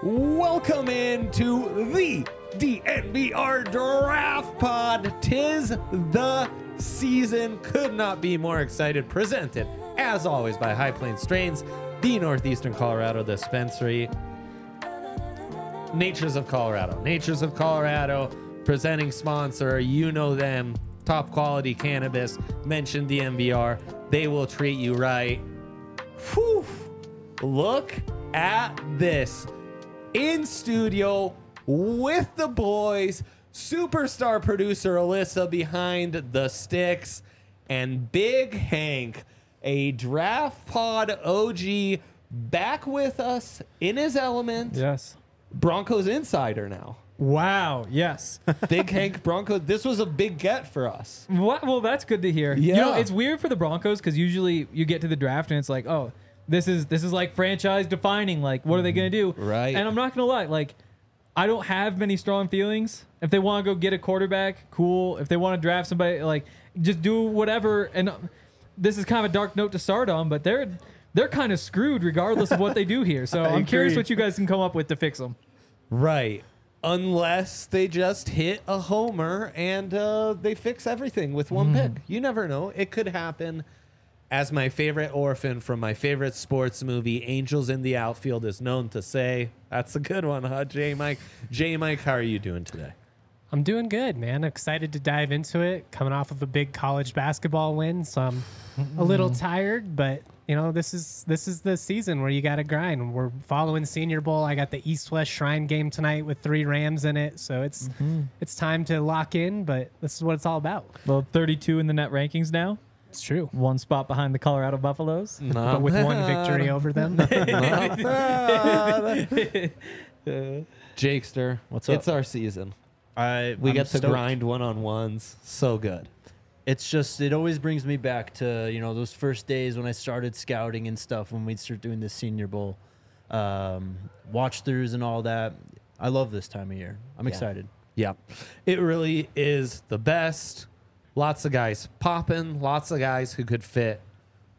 Welcome into the DNVR Draft Pod. Tis the season. Could not be more excited. Presented, as always, by High Plains Strains, the Northeastern Colorado dispensary. Natures of Colorado. Natures of Colorado, presenting sponsor. You know them. Top quality cannabis. Mention DNVR. They will treat you right. Whew. Look at this in studio with the boys, superstar producer Alyssa behind the sticks, and Big Hank, a draft pod OG, back with us in his element. Yes. Broncos insider now. Wow. Yes. Big Hank Broncos. This was a big get for us. what? Well, that's good to hear. You know, Yeah. it's weird for the Broncos because usually you get to the draft and it's like, oh, this is this is like franchise defining. Like, what are they gonna do? Right. And I'm not gonna lie, like, I don't have many strong feelings. If they want to go get a quarterback, cool. If they want to draft somebody, like, just do whatever. And uh, this is kind of a dark note to start on, but they're they're kind of screwed regardless of what they do here. So I'm curious what you guys can come up with to fix them. Right. Unless they just hit a homer and uh, they fix everything with one pick. You never know. It could happen. As my favorite orphan from my favorite sports movie, Angels in the Outfield, is known to say. That's a good one, huh, J Mike? J Mike, how are you doing today? I'm doing good, man. Excited to dive into it. Coming off of a big college basketball win, so I'm a little mm-hmm. tired, but you know, this is this is the season where you got to grind. We're following Senior Bowl. I got the East West Shrine game tonight with three Rams in it, so it's mm-hmm. it's time to lock in. But this is what it's all about. Well, 32 in the net rankings now. It's true, One spot behind the Colorado Buffaloes. but with one victory over them. Jakester, What's up? It's our season. I We I'm get to stoked. grind one on ones. So good. It's just it always brings me back to you know those first days when I started scouting and stuff when we'd start doing the Senior Bowl, um, watch throughs and all that. I love this time of year. I'm excited. Yeah. It really is the best. Lots of guys popping, lots of guys who could fit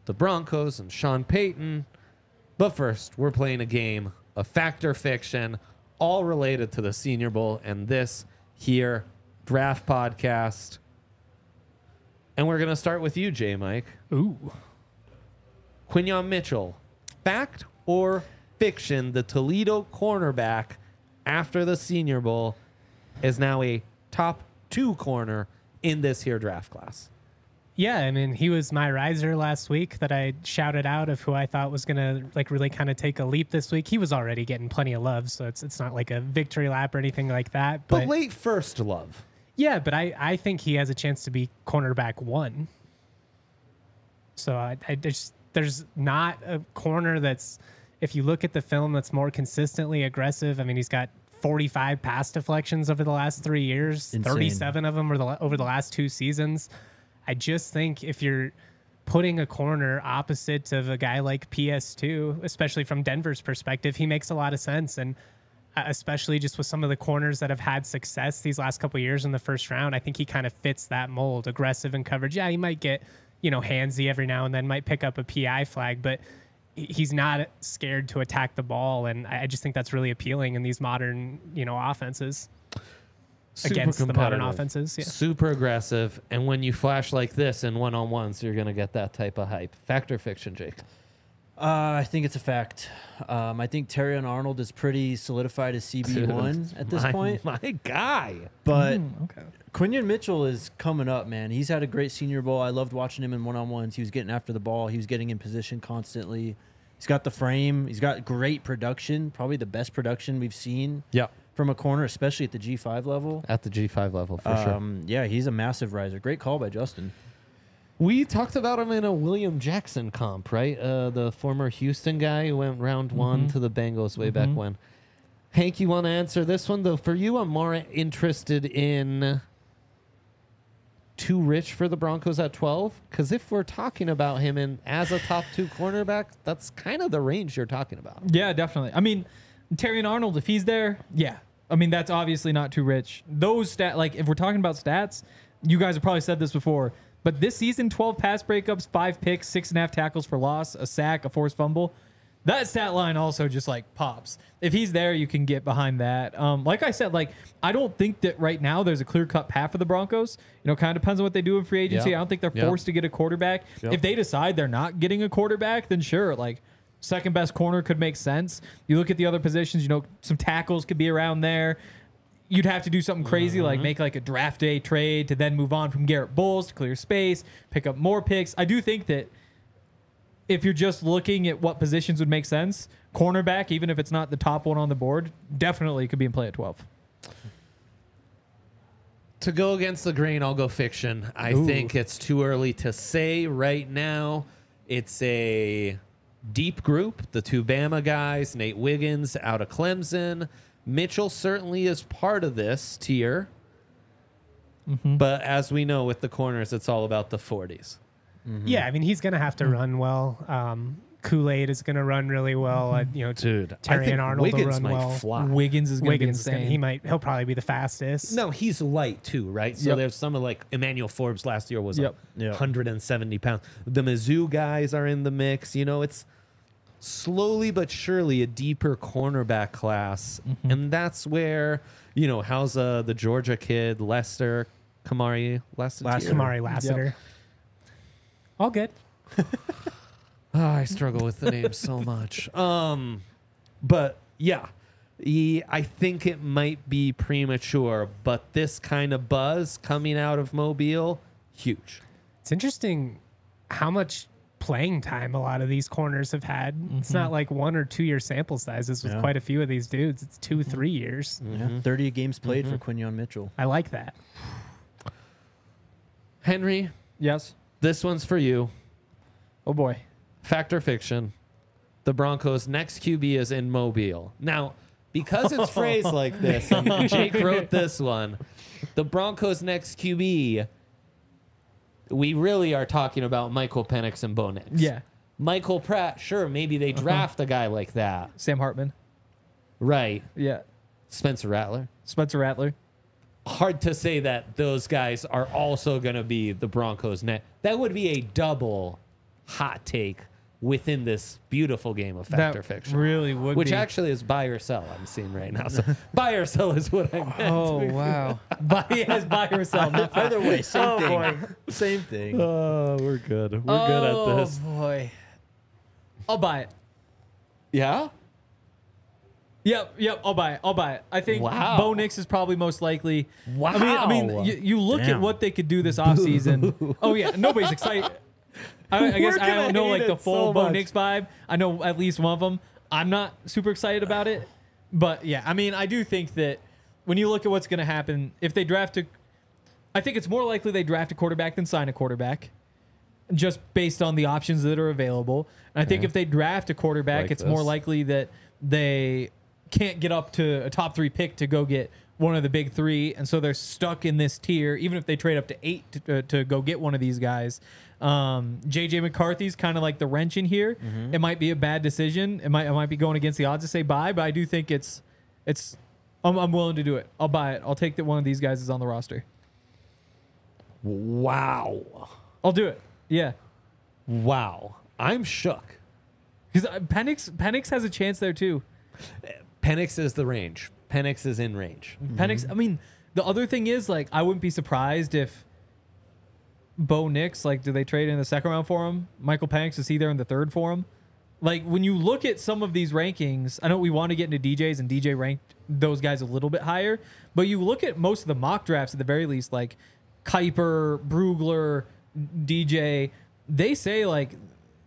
the Broncos and Sean Payton. But first, we're playing a game of fact or fiction, all related to the Senior Bowl and this here draft podcast. And we're going to start with you, J. Mike. Ooh, Quinyon Mitchell, fact or fiction, the Toledo cornerback after the Senior Bowl is now a top two corner in this here draft class. Yeah, I mean, he was my riser last week that I shouted out of who I thought was gonna like really kind of take a leap this week. He was already getting plenty of love, so it's it's not like a victory lap or anything like that. But But, late first love. yeah, but I I think he has a chance to be cornerback one. So I, I just there's not a corner that's if you look at the film that's more consistently aggressive. I mean, he's got 45 pass deflections over the last three years. Insane. 37 of them the, over the last two seasons. I just think if you're putting a corner opposite of a guy like PS2, especially from Denver's perspective, he makes a lot of sense. And uh, especially just with some of the corners that have had success these last couple of years in the first round, I think he kind of fits that mold. Aggressive in coverage. Yeah, he might get, you know, handsy every now and then, might pick up a PI flag, but he's not scared to attack the ball. And I I just think that's really appealing in these modern, you know, offenses Super against the modern offenses. Yeah. Super aggressive. And when you flash like this in one on ones, you're going to get that type of hype. Fact or fiction, Jake? Uh, I think it's a fact. Um, I think Terrion Arnold is pretty solidified as CB one at this my, point. My guy. But Okay. Quinyon Mitchell is coming up, man. He's had a great senior bowl. I loved watching him in one on ones. He was getting after the ball. He was getting in position constantly. He's got the frame. He's got great production. Probably the best production we've seen Yeah. from a corner, especially at the G five level. At the G5 level, for sure. Um, yeah, he's a massive riser. Great call by Justin. We talked about him in a William Jackson comp, right? Uh, the former Houston guy who went round one to the Bengals way back when. Hank, you want to answer this one? Though for you, I'm more interested in too rich for the Broncos at 12. Because if we're talking about him in as a top two cornerback, that's kind of the range you're talking about. Yeah, definitely. I mean, Terrion Arnold, if he's there, yeah. I mean, that's obviously not too rich. Those stat, like if we're talking about stats, you guys have probably said this before, but this season, 12 pass breakups, five picks, six and a half tackles for loss, a sack, a forced fumble. That stat line also just like pops. If he's there, you can get behind that. Um, like I said, like I don't think that right now there's a clear cut path for the Broncos. You know, kind of depends on what they do in free agency. Yeah. I don't think they're Yeah. forced to get a quarterback. If they decide they're not getting a quarterback, then sure, like second best corner could make sense. You look at the other positions, you know, some tackles could be around there. You'd have to do something crazy like make like a draft day trade to then move on from Garett Bolles to clear space, pick up more picks. I do think that if you're just looking at what positions would make sense, cornerback, even if it's not the top one on the board, definitely could be in play at 12. To go against the grain, I'll go fiction. I think it's too early to say right now. It's a deep group. The two Bama guys, Nate Wiggins out of Clemson. Mitchell certainly is part of this tier. Mm-hmm. But as we know with the corners, it's all about the 40s. Yeah, I mean he's gonna have to run well. Um, Kool Aid is gonna run really well. Uh, you know, Dude, Terry I think and Arnold will Wiggins run might well. fly. Wiggins is going to be Wiggins, is gonna, he might. He'll probably be the fastest. No, he's light too, right? So Yep. there's some of like Emmanuel Forbes last year was Yep. a Yep. 170 pounds. The Mizzou guys are in the mix. You know, it's slowly but surely a deeper cornerback class, Mm-hmm. and that's where you know how's uh, the Georgia kid Lester Kamari Lester Lassiter. Kamari Lassiter. All good. Oh, I struggle with the name so much. Um, but yeah, he, I think it might be premature, but this kind of buzz coming out of Mobile, huge. It's interesting how much playing time a lot of these corners have had. It's not mm-hmm. like one or two year sample sizes with Yeah. quite a few of these dudes. It's two, mm-hmm. three years. Yeah, mm-hmm. 30 games played for Quinyon Mitchell. I like that. Henry, yes. This one's for you. Oh boy. Fact or fiction? The Broncos' next QB is in Mobile. Now, because it's phrased like this, and Jake wrote this one, the Broncos' next QB, we really are talking about Michael Penix and Bo Nix. Yeah. Michael Pratt, sure, maybe they uh-huh. draft a guy like that. Sam Hartman. Right. Yeah. Spencer Rattler. Spencer Rattler. Hard to say that those guys are also going to be the Broncos net. That would be a double hot take within this beautiful game of fact that or fiction. really would Which be. actually is buy or sell, I'm seeing right now. So buy or sell is what I meant. Oh wow. buy yes, buy or sell. Oh, Not Either way, same Oh, thing. boy. Same thing. Oh, we're good. We're good at oh, this. Oh boy. I'll buy it. Yeah? Yep, yep. I'll buy it. I'll buy it. I think Wow. Bo Nix is probably most likely. I mean, I mean, you, you look at what they could do this offseason. oh yeah, nobody's excited. I, I guess I don't know like the full so Bo much. Nix vibe. I know at least one of them. I'm not super excited about it, but yeah, I mean, I do think that when you look at what's going to happen if they draft a, I think it's more likely they draft a quarterback than sign a quarterback, just based on the options that are available. And I think Okay. if they draft a quarterback, Like it's more likely that they can't get up to a top three pick to go get one of the big three, and so they're stuck in this tier. Even if they trade up to eight to, uh, to go get one of these guys, um, JJ McCarthy's kind of like the wrench in here. Mm-hmm. It might be a bad decision. It might it might be going against the odds to say buy, but I do think it's it's. I'm, I'm willing to do it. I'll buy it. I'll take that one of these guys is on the roster. Wow. I'll do it. Yeah. Wow. I'm shook. Because Penix Penix has a chance there too. Penix is the range. Penix is in range. Mm-hmm. Penix. I mean, the other thing is like I wouldn't be surprised if Bo Nix like do they trade in the second round for him? Michael Penix is he there in the third for him? Like when you look at some of these rankings, I know we want to get into DJs and DJ ranked those guys a little bit higher, but you look at most of the mock drafts at the very least, like Kiper, Brugler, DJ, they say like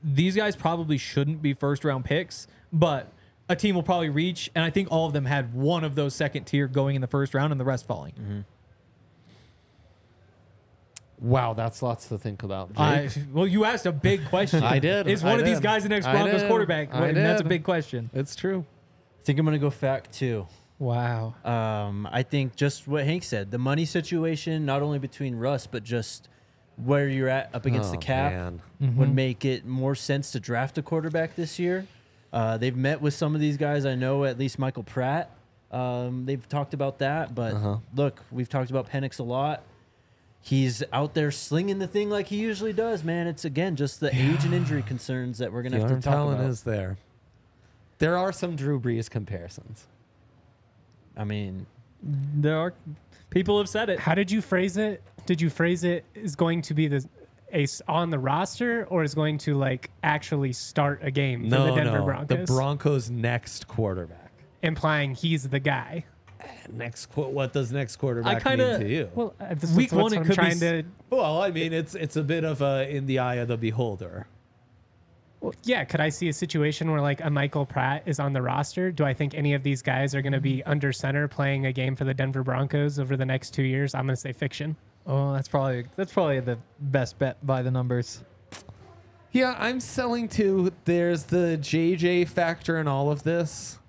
these guys probably shouldn't be first round picks, but a team will probably reach, and I think all of them had one of those second tier going in the first round and the rest falling. Mm-hmm. Wow, that's lots to think about. I, well, you asked a big question. I did. Is I one of these guys the next Broncos quarterback? I And that's a big question. it's true. I think I'm gonna go fact two. Wow. Um, I think just what Hank said, the money situation, not only between Russ, but just where you're at up against the Oh, cap, man. would make it more sense to draft a quarterback this year. Uh, they've met with some of these guys. I know at least Michael Pratt. Um, they've talked about that, but Uh-huh. look, we've talked about Penix a lot. He's out there slinging the thing like he usually does, man. It's again just the age and injury concerns that we're gonna The have to talk talent about. is there. There are some Drew Brees comparisons. I mean, There are people have said it. How did you phrase it? Did you phrase it is going to be the ace on the roster or is going to like actually start a game for the Denver no, Broncos? the Broncos' next quarterback. implying he's the guy. Next, qu- what does next quarterback kinda- mean to you? Well, uh, this Week is what one, it I'm could be trying s- to. Well, I mean, it's it's a bit of a in the eye of the beholder. Well, yeah, could I see a situation where like a Michael Pratt is on the roster? Do I think any of these guys are going to be under center playing a game for the Denver Broncos over the next two years? I'm going to say fiction. Oh, that's probably that's probably the best bet by the numbers. Yeah, I'm selling to. There's the JJ factor in all of this.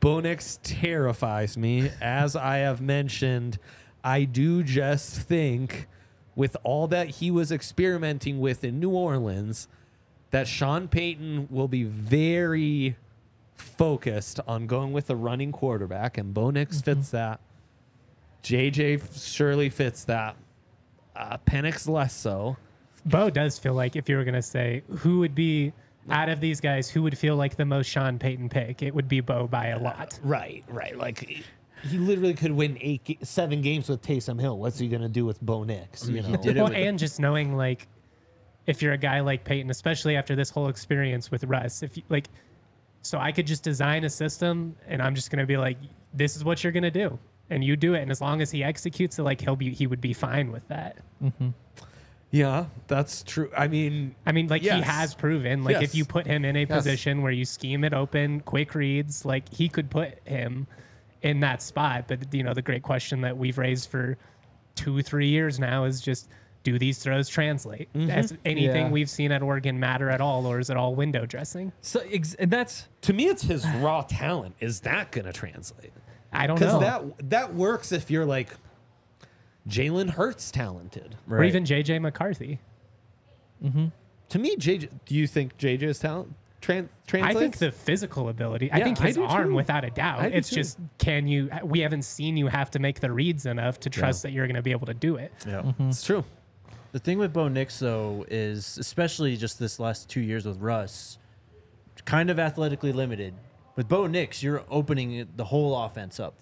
Bo Nix terrifies me. As I have mentioned, I do just think, with all that he was experimenting with in New Orleans, that Sean Payton will be very focused on going with a running quarterback, and Bo Nix mm-hmm. fits that. JJ surely fits that. Uh, Penix less so. Bo does feel like if you were going to say who would be out of these guys, who would feel like the most Sean Payton pick, it would be Bo by a lot. Right, right. Like he literally could win eight, seven games with Taysom Hill. What's he gonna do with Bo Nix? You know, Well, and just knowing like if you're a guy like Payton, especially after this whole experience with Russ, if you like, so I could just design a system and I'm just gonna be like, this is what you're gonna do, and you do it, and as long as he executes it, like he'll be, he would be fine with that. Mm-hmm. yeah, that's true. I mean, I mean, like he has proven, like Yes. if you put him in a position where you scheme it open, quick reads, like he could put him in that spot. But you know, the great question that we've raised for two, three years now is just do these throws translate? Mm-hmm. Does anything Yeah. we've seen at Oregon matter at all, or is it all window dressing? So ex- and that's to me, it's his raw talent. Is that gonna translate? I don't know. that that works if you're like Jalen Hurts talented. or even JJ McCarthy. Mm-hmm. To me, JJ. Do you think JJ's talent tran- I think the physical ability. I Yeah, think I his do arm, too. without a doubt. I do It's too. just can you? We haven't seen you have to make the reads enough to trust that you're going to be able to do it. yeah. Mm-hmm. it's true. The thing with Bo Nix though is, especially just this last two years with Russ, kind of athletically limited. With Bo Nix, you're opening the whole offense up.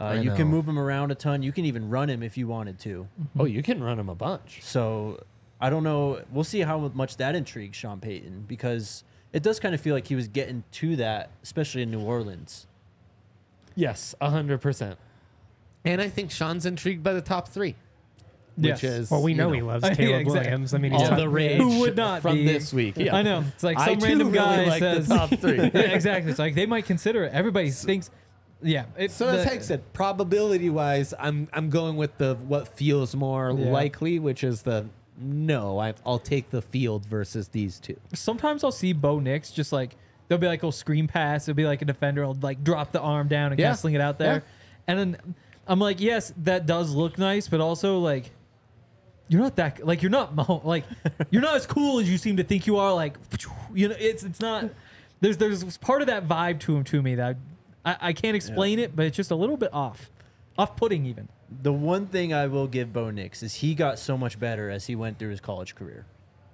Uh, I you can move him around a ton. You can even run him if you wanted to. Oh, you can run him a bunch. So I don't know. We'll see how much that intrigues Sean Payton because it does kind of feel like he was getting to that, especially in New Orleans. Yes, hundred percent. And I think Sean's intrigued by the top three, which Yes. is Well, we you know, he loves Yeah, Caleb exactly. Williams. I mean, he's all the rage Who would not from be? this week. Yeah. I know. It's like some too random really guy like the says top three. yeah, exactly. It's like they might consider it. Everybody thinks. Yeah. It's So as Hank said, probability wise, I'm I'm going with the what feels more Yeah. likely, which is the no. I, I'll take the field versus these two. sometimes I'll see Bo Nix just like there'll be like a screen pass. It'll be like a defender will like drop the arm down and Yeah. kind of sling it out there, and then I'm like, yes, that does look nice, but also like. You're not that like you're not like you're not as cool as you seem to think you are. Like you know, it's it's not. There's there's part of that vibe to him to me that I, I can't explain it, but it's just a little bit off, off putting even. The one thing I will give Bo Nix is he got so much better as he went through his college career.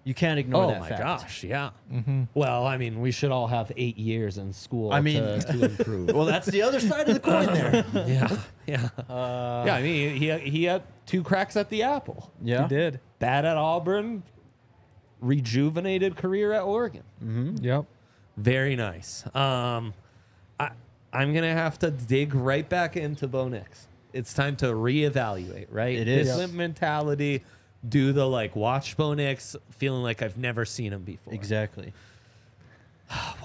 You can't ignore oh that my fact. gosh, yeah. Mm-hmm. Well, I mean, we should all have eight years in school. I mean- to, to improve. Well, that's the other side of the coin there. yeah, yeah, uh, yeah. I mean, he he had two cracks at the apple. Yeah. He did. Bad at Auburn, rejuvenated career at Oregon. Mm-hmm. Yep. Very nice. Um, I, I'm gonna have to dig right back into Bo Nix. It's time to reevaluate, right? It is. Discipline mentality. Do the like watch Bo Nix, feeling like I've never seen him before. Exactly.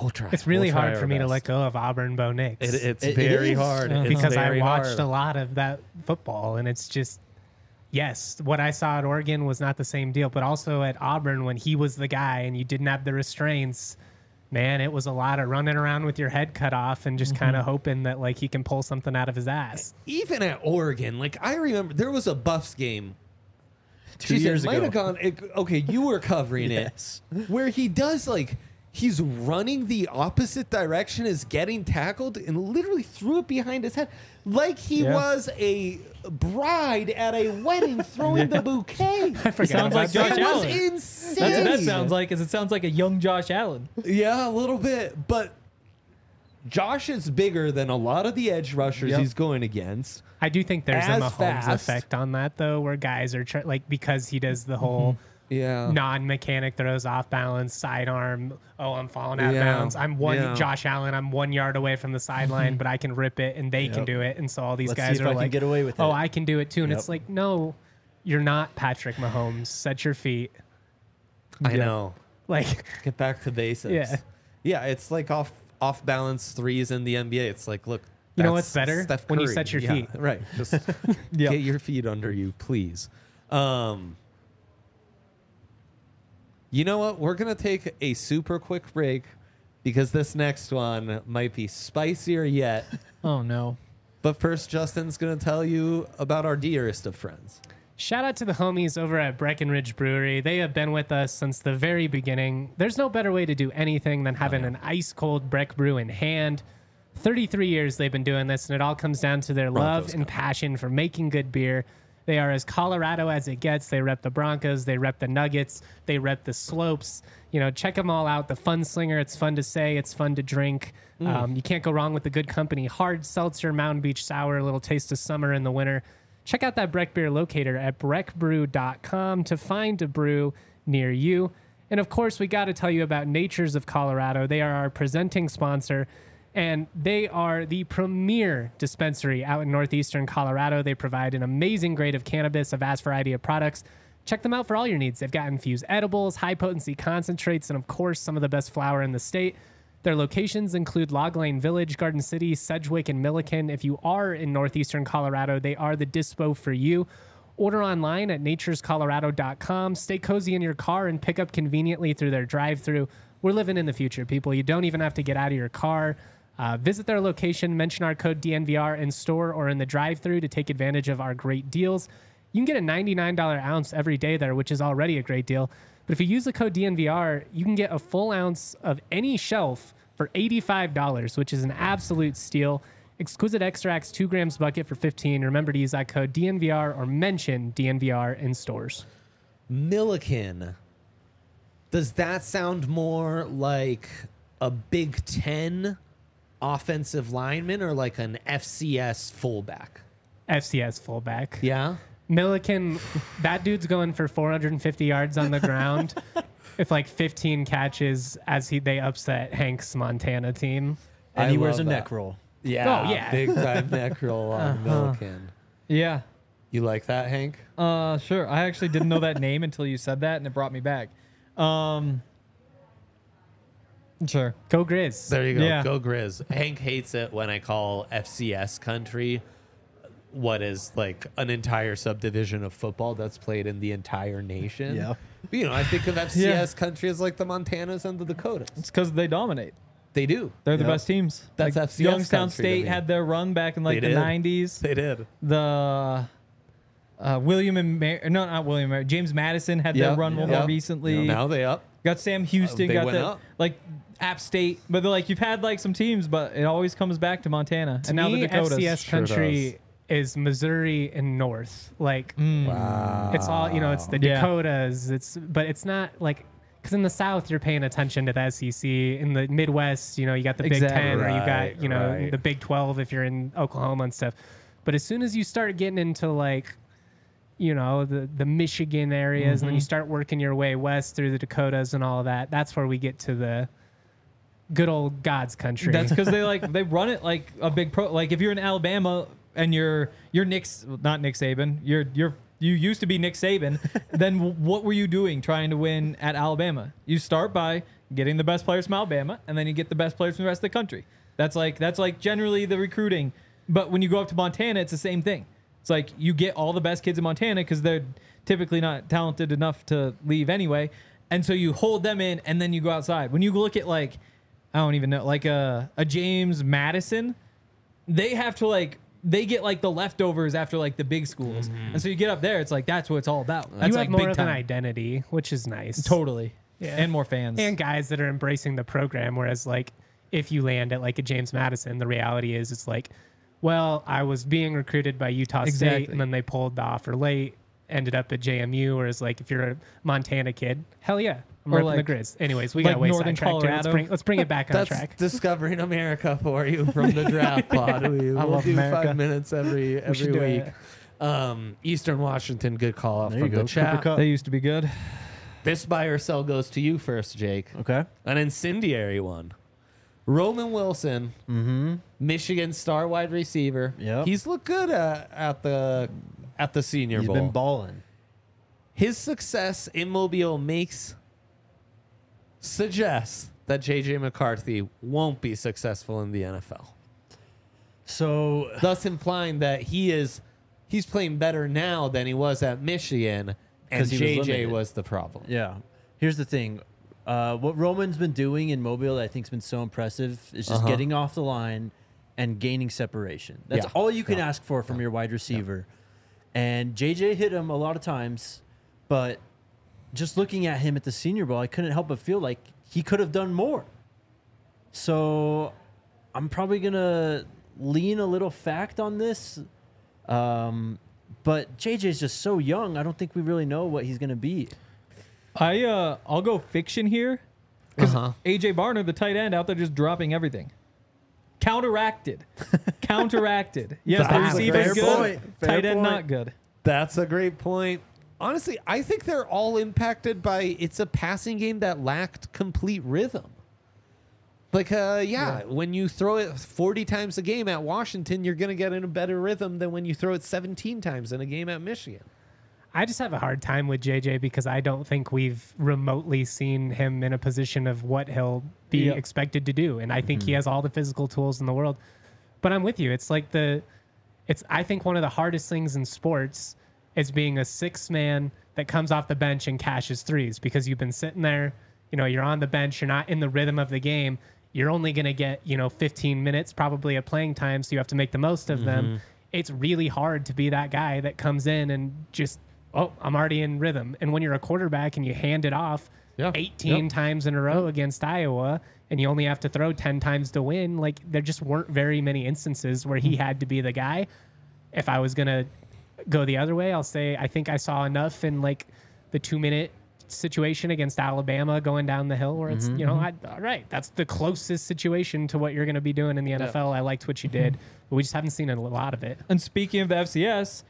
We'll try. It's really We'll try hard for me to let go of Auburn Bo Nix. It, it's It- it very is. hard It's because I watched hard. a lot of that football, and it's just yes, what I saw at Oregon was not the same deal, but also at Auburn when he was the guy and you didn't have the restraints. Man, it was a lot of running around with your head cut off and just Mm-hmm. kind of hoping that like he can pull something out of his ass. even at Oregon, like I remember there was a Buffs game. Two Jeez, years it might ago. have gone. It, okay, you were covering Yes. it, where he does like he's running the opposite direction is getting tackled and literally threw it behind his head, like he Yeah. was a bride at a wedding throwing the bouquet. I forgot sounds like Josh it that. was Allen. insane. That's what that sounds like. Is it sounds like a young Josh Allen? Yeah, a little bit, but Josh is bigger than a lot of the edge rushers Yep. he's going against. I do think there's a Mahomes fast. effect on that though, where guys are try- like because he does the whole mm-hmm. Yeah. non-mechanic throws off balance, sidearm. Oh, I'm falling out Yeah. of bounds. I'm one Yeah. Josh Allen. I'm one yard away from the sideline, mm-hmm. but I can rip it, and they can do it. And so all these Let's see guys if are I can like, get away with Oh, it." I can do it too. And it's like, no, you're not Patrick Mahomes. Set your feet. I Yeah. know. Like, Get back to basics. Yeah. Yeah, it's like off off balance threes in the NBA. It's like, look, You know what's better? When you set your Yeah, feet. Right. Just get your feet under you, please. Um You know what? We're gonna take a super quick break because this next one might be spicier yet. Oh no. But first, Justin's gonna tell you about our dearest of friends. Shout out to the homies over at Breckenridge Brewery. They have been with us since the very beginning. There's no better way to do anything than having an ice cold Breck brew in hand. 33 years they've been doing this, and it all comes down to their love Broncos and passion for making good beer. They are as Colorado as it gets. They rep the Broncos, they rep the Nuggets, they rep the Slopes. You know, check them all out. The Fun Slinger, it's fun to say, it's fun to drink. Um, you can't go wrong with the good company. Hard seltzer, Mountain Beach sour, a little taste of summer in the winter. Check out that Breck Beer locator at breckbrew.com to find a brew near you. And of course, we got to tell you about Natures of Colorado. They are our presenting sponsor, and they are the premier dispensary out in northeastern Colorado. They provide an amazing grade of cannabis, a vast variety of products. Check them out for all your needs. They've got infused edibles, high potency concentrates, and of course, some of the best flower in the state. Their locations include Log Lane Village, Garden City, Sedgwick, and Milliken. If you are in northeastern Colorado, they are the dispo for you. Order online at naturescolorado.com. Stay cozy in your car and pick up conveniently through their drive through. We're living in the future, people. You don't even have to get out of your car. Uh, visit their location, mention our code DNVR in store or in the drive through to take advantage of our great deals. You can get a $99 ounce every day there, which is already a great deal. But if you use the code DNVR, you can get a full ounce of any shelf for $85, which is an absolute steal. Exquisite extracts, two grams bucket for 15. Remember to use that code DNVR or mention DNVR in stores. Milliken. Does that sound more like a Big Ten offensive lineman or like an FCS fullback? FCS fullback. Yeah. Milliken, that dude's going for 450 yards on the ground with like 15 catches as he they upset Hank's Montana team. And I he wears a love neck roll. Yeah. Oh, yeah. Big time neck roll on Milliken. Yeah. You like that, Hank? Uh, sure. I actually didn't know that name until you said that, and it brought me back. Um, sure. Go Grizz. There you go. Yeah. Go Grizz. Hank hates it when I call FCS country what is like an entire subdivision of football that's played in the entire nation. Yeah. But, you know, I think of FCS country as like the Montanas and the Dakotas. It's because they dominate. They do. They're the best teams. That's like FCS Youngstown State had their run back in like They the 90s. They did. The uh, William and Mar- no, not William. Mar- James Madison had their Yep. run more Yep. recently. Now they up. Got Sam Houston. they got went the up. like App State, but they're like you've had like some teams, but it always comes back to Montana to and now the Dakotas. FCS Sure country is Missouri and North. Like Wow. it's all you know. It's the Yeah. Dakotas. It's but it's not like because in the South you're paying attention to the SEC. In the Midwest, you know, you got the Big Exactly. Ten, or you got you know right. the Big Twelve if you're in Oklahoma and stuff. But as soon as you start getting into like you know the the Michigan areas, and then you mm-hmm. start working your way west through the Dakotas and all of that, that's where we get to the good old God's country. That's because they like they run it like a big pro. Like if you're in Alabama and you're you're Nick's not Nick Saban, you're you're you used to be Nick Saban. then w- what were you doing trying to win at Alabama? You start by getting the best players from Alabama, and then you get the best players from the rest of the country. That's like that's like generally the recruiting. But when you go up to Montana, it's the same thing. It's like you get all the best kids in Montana because they're typically not talented enough to leave anyway. And so you hold them in and then you go outside. When you look at like, I don't even know, like a, a James Madison, they have to like, they get like the leftovers after like the big schools. Mm-hmm. And so you get up there, it's like, that's what it's all about. That's you like have more big of time. an identity, which is nice. Totally. Yeah. And more fans. and guys that are embracing the program. Whereas, like, if you land at like a James Madison, the reality is it's like, well, I was being recruited by Utah State, and then they pulled the offer late, ended up at JMU. Whereas, like, if you're a Montana kid, hell yeah, I'm Or repping the like- Grizz. Anyways, we like got way Northern sidetracked here. Let's bring, let's bring it back on That's track. discovering America for you from the draft pod. We, I will love do America. five minutes every every should do week. it. Um, Eastern Washington, good call out There you from go. the chat. Cup. they used to be good. This buy or sell goes to you first, Jake. Okay. An incendiary one. Roman Wilson, Mm-hmm. Michigan star wide receiver. Yeah, He's looked good uh, at the at the Senior He's Bowl. been balling. His success in Mobile makes suggests that JJ McCarthy won't be successful in the NFL. So thus implying that he is he's playing better now than he was at Michigan, and he was JJ limited. was the problem. Yeah. Here's the thing. Uh, what Roman's been doing in Mobile, that I think, has been so impressive. Is just Uh-huh. getting off the line and gaining separation. That's Yeah. all you can ask for from your wide receiver. And JJ hit him a lot of times, but just looking at him at the Senior Bowl, I couldn't help but feel like he could have done more. So I'm probably gonna lean a little fact on this. Um, but JJ's just so young. I don't think we really know what he's gonna be. I uh I'll go fiction here because Uh-huh. AJ Barner, the tight end, out there just dropping everything. Counteracted, counteracted. Yes, the That's a receiver's good, point. Fair tight end point. not good. That's a great point. Honestly, I think they're all impacted by it's a passing game that lacked complete rhythm. Like, uh, yeah, when you throw it 40 times a game at Washington, you're going to get in a better rhythm than when you throw it 17 times in a game at Michigan. I just have a hard time with JJ because I don't think we've remotely seen him in a position of what he'll be Yep. expected to do. And I think he has all the physical tools in the world. But I'm with you. It's like the it's I think one of the hardest things in sports is being a six man that comes off the bench and cashes threes because you've been sitting there, you know, you're on the bench, you're not in the rhythm of the game. You're only going to get, you know, 15 minutes probably of playing time, so you have to make the most of them. Mm-hmm. It's really hard to be that guy that comes in and just, oh, I'm already in rhythm. And when you're a quarterback and you hand it off Yeah. 18 times in a row against Iowa and you only have to throw 10 times to win, like there just weren't very many instances where he hmm. had to be the guy. If I was going to go the other way, I'll say I think I saw enough in like the two minute situation against Alabama going down the hill where it's, mm-hmm, you know, mm-hmm. I, all right, that's the closest situation to what you're going to be doing in the NFL. I liked what you mm-hmm. did, but we just haven't seen a lot of it. And speaking of the FCS,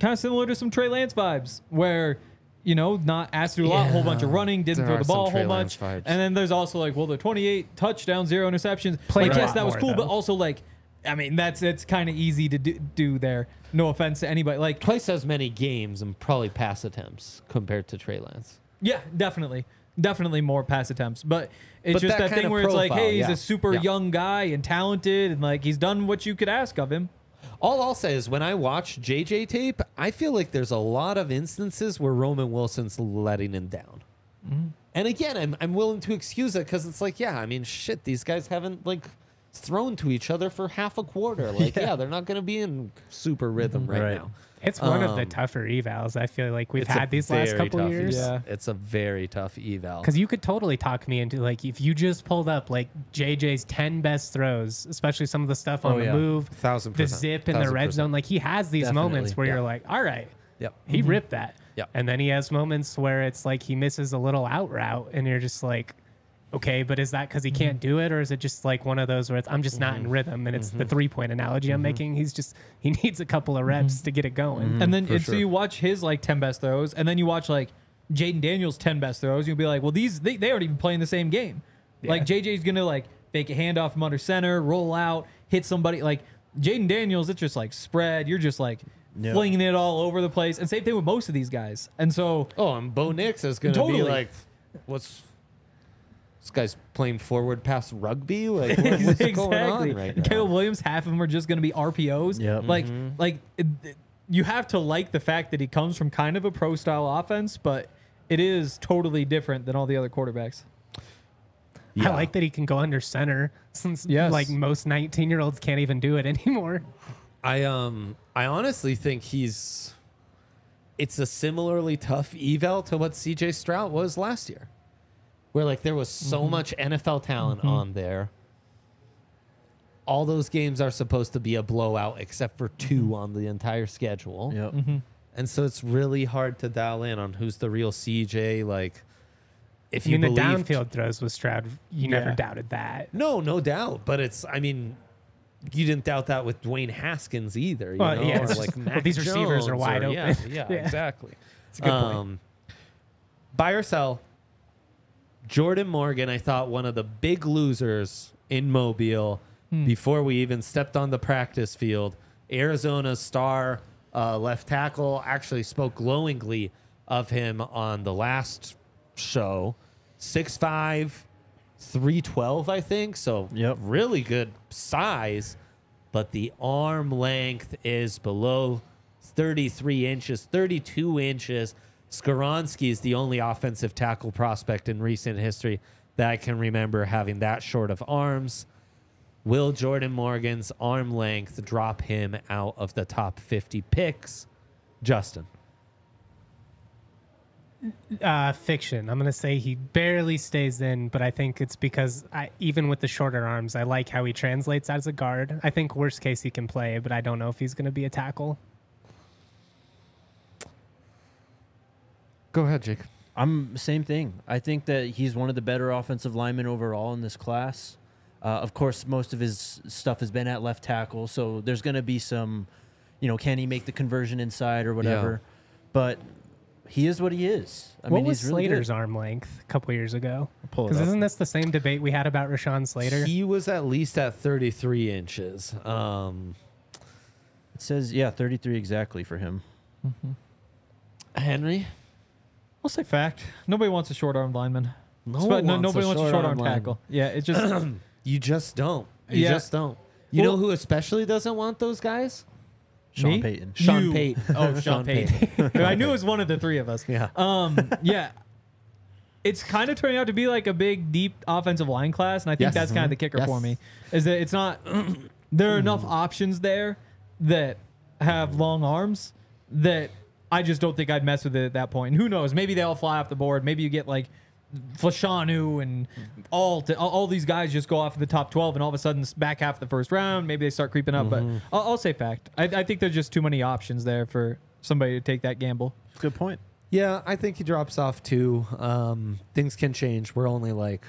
kind of similar to some Trey Lance vibes, where you know not asked to do a lot, whole bunch of running, didn't There throw the ball a whole Lance bunch, vibes. and then there's also like, well, the 28 touchdown, zero interceptions. Played like, yes, that was more, cool, but also like, I mean, that's it's kind of easy to do, do there. No offense to anybody. Like, Twice as many games and probably pass attempts compared to Trey Lance. Yeah, definitely. Definitely more pass attempts. But it's But just that that, thing where it's like, profile, hey, he's yeah. a super Yeah. young guy and talented and like he's done what you could ask of him. All I'll say is when I watch JJ tape, I feel like there's a lot of instances where Roman Wilson's letting him down. Mm-hmm. And again, I'm, I'm willing to excuse it because it's like, yeah, I mean, shit, these guys haven't like thrown to each other for half a quarter. Like, yeah, they're not going to be in super rhythm right, Right. now. It's one of the Um, tougher evals I feel like we've had these last couple tough years. eval. It's a very tough eval. Because you could totally talk me into like if you just pulled up like JJ's ten best throws, especially some of the stuff on Oh, the yeah. move, Thousand the zip in the red percent. zone. Like he has these Definitely, moments where yeah. you're like, all right, Yep. he ripped that. Yep. And then he has moments where it's like he misses a little out route, and you're just like, okay, but is that because he mm-hmm. can't do it, or is it just like one of those where it's I'm just not in mm-hmm. rhythm? And it's the mm-hmm. three point analogy I'm making. He's just he needs a couple of reps to get it going. and then for and so sure. you watch his like 10 best throws and then you watch like Jayden Daniels 10 best throws. You'll be like, well, these they, they aren't even playing the same game. Like JJ's gonna like fake a handoff from under center, roll out, hit somebody. Like Jayden Daniels, it's just like spread. You're just like Yeah. flinging it all over the place. And same thing with most of these guys. And so Oh, and Bo Nix is going to Totally. be like, what's this guy's playing forward pass rugby? Like, what- what's going on right now? Caleb Williams, half of them are just going to be RPOs. Yep. Like, Mm-hmm. like it, it- you have to like the fact that he comes from kind of a pro style offense, but it is totally different than all the other quarterbacks. I like that he can go under center since Yes. like most 19 year olds can't even do it anymore. I um I honestly think he's it's a similarly tough eval to what CJ Stroud was last year. Where like there was so Mm-hmm. much NFL talent on there. All those games are supposed to be a blowout except for 2 Mm-hmm. on the entire schedule. Yep. And so it's really hard to dial in on who's the real CJ like if I you mean, the believed- downfield throws with Stroud, you never doubted that. No, no doubt, but it's I mean you didn't doubt that with Dwayne Haskins either. You Well, know? yeah, or like just- well, Mac these receivers are wide or- open. yeah, Yeah. exactly. It's a good point. Um, buy or sell. Jordan Morgan, I thought one of the big losers in Mobile Hmm. before we even stepped on the practice field. Arizona's star uh, left tackle actually spoke glowingly of him on the last show. 6'5, 312, I think. So Yep. really good size, but the arm length is below 33 inches, 32 inches. Skoronski is the only offensive tackle prospect in recent history that I can remember having that short of arms. Will Jordan Morgan's arm length drop him out of the top 50 picks? Justin. Uh, fiction. I'm gonna say he barely stays in, but I think it's because I, even with the shorter arms, I like how he translates as a guard. I think worst case he can play, but I don't know if he's gonna be a tackle. Go ahead, Jake. I'm same thing. I think that he's one of the better offensive linemen overall in this class. Uh, of course, most of his stuff has been at left tackle, so there's going to be some, you know, can he make the conversion inside or whatever? But he is what he is. I what mean, was he's really Slater's good. arm length a couple years ago? Because isn't this the same debate we had about Rashawn Slater? He was at least at 33 inches. Um, It says yeah, 33 exactly for him. Henry? I'll say fact. Nobody wants a short arm lineman. No Spe- one no, wants nobody wants a short arm tackle. Yeah, it just You just don't. You Yeah. just don't. You Well- know who especially doesn't want those guys? Sean Me? Payton. Sean You. Payton. Oh, Sean Sean Payton. I knew it was one of the three of us. Yeah. Um. Yeah. It's kind of turning out to be like a big, deep offensive line class, and I think Yes. that's kind of the kicker Yes. for me. Is that it's not there are enough options there that have long arms that I just don't think I'd mess with it at that point. And who knows? Maybe they all fly off the board. Maybe you get like Fashanu and all, all all these guys just go off of the top twelve, and all of a sudden it's back half the first round. Maybe they start creeping up. Mm-hmm. But I'll, I'll say fact. I, I think there's just too many options there for somebody to take that gamble. Good point. Yeah, I think he drops off too. Um, things can change. We're only like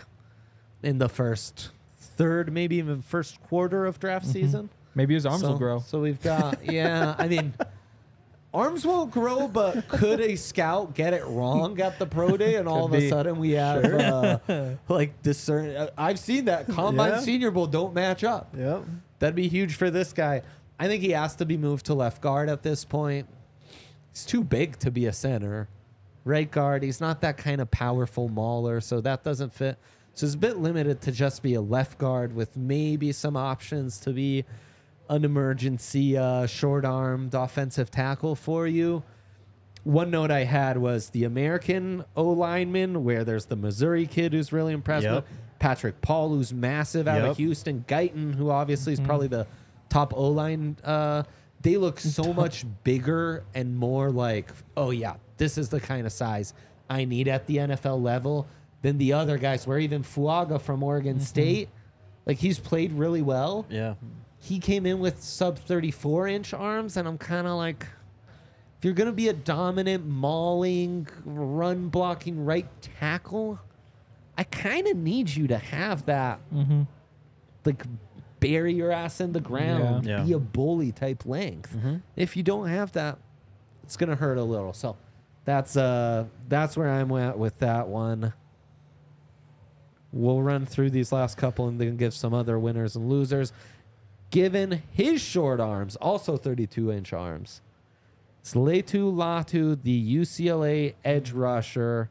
in the first third, maybe even first quarter of draft season. Maybe his arms so, will grow. So we've got, yeah, I mean, arms won't grow, but could a scout get it wrong at the pro day and all of a sudden we have uh, like discern? uh, I've seen that combine Yeah. senior bowl don't match up. Yep. That'd be huge for this guy. I think he has to be moved to left guard at this point. He's too big to be a center. Right guard, he's not that kind of powerful mauler, so that doesn't fit. So it's a bit limited to just be a left guard with maybe some options to be an emergency uh, short armed offensive tackle for you. One note I had was the American O lineman, where there's the Missouri kid who's really impressive. Yep. Patrick Paul, who's massive out of Houston. Guyton, who obviously is probably the top O line. Uh, they look so much bigger and more like, oh yeah, this is the kind of size I need at the NFL level than the other guys. Where even Fuaga from Oregon State, like he's played really well. Yeah. He came in with sub 34 inch arms, and I'm kind of like, if you're gonna be a dominant mauling, run blocking right tackle, I kind of need you to have that, like bury your ass in the ground, Yeah. be a bully type length. If you don't have that, it's gonna hurt a little. So that's uh that's where I'm at with that one. We'll run through these last couple and then give some other winners and losers. Given his short arms, also 32 inch arms, Laiatu Latu, the UCLA edge rusher,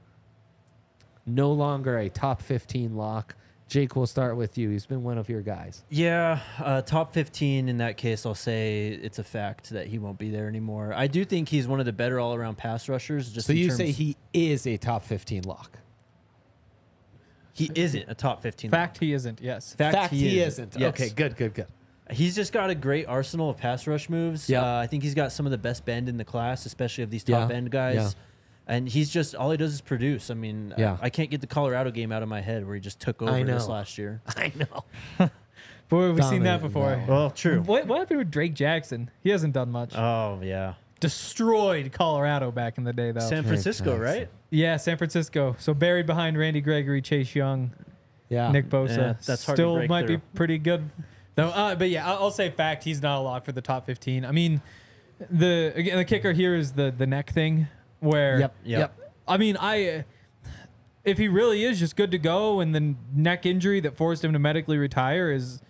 no longer a top 15 lock. Jake, we'll start with you. He's been one of your guys. Yeah, uh, top 15 in that case, I'll say it's a fact that he won't be there anymore. I do think he's one of the better all around pass rushers. Just So in you terms- say he is a top 15 lock? he isn't a top 15. Fact, he isn't. Yes. Fact, he, isn't. isn't. Yes. Okay, good, good, good. He's just got a great arsenal of pass rush moves. Yeah. Uh, I think he's got some of the best bend in the class, especially of these top Yeah. end guys. Yeah. And he's just all he does is produce. I mean, Yeah. I, I can't get the Colorado game out of my head where he just took over I this last year. I know. Boy, we've seen that before. that Well, true. What, what happened with Drake Jackson? He hasn't done much. Oh yeah, Destroyed Colorado back in the day, though. San Francisco, Jackson. right? yeah, San Francisco. So buried behind Randy Gregory, Chase Young, Yeah. Nick Bosa. Yeah, that's hard to Still break might be pretty good, though. Uh, but yeah, I'll, I'll say fact. He's not a lock for the top 15. I mean, the again the kicker here is the the neck thing, where Yep. Yep. Yep. I mean, I if he really is just good to go, and the neck injury that forced him to medically retire is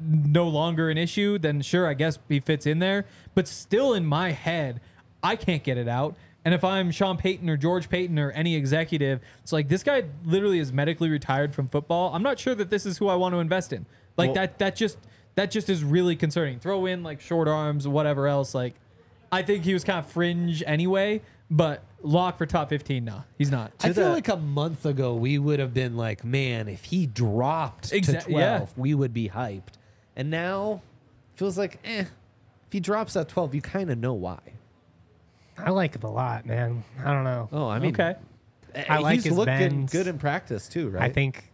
no longer an issue, then sure, I guess he fits in there. But still, in my head, I can't get it out. And if I'm Sean Payton or George Paton or any executive, it's like this guy literally is medically retired from football. I'm not sure that this is who I want to invest in. Like Well- that that just that just is really concerning. Throw in like short arms, whatever else. Like I think he was kind of fringe anyway, but lock for top 15 no. He's not. I feel the- like a month ago we would have been like, man, if he dropped Exa- to 12, yeah. we would be hyped. And now feels like, eh, if he drops at 12, you kind of know why. I like it a lot, man. I don't know. Oh, I mean, okay. I like he's his looking bends. good in practice too, right? I think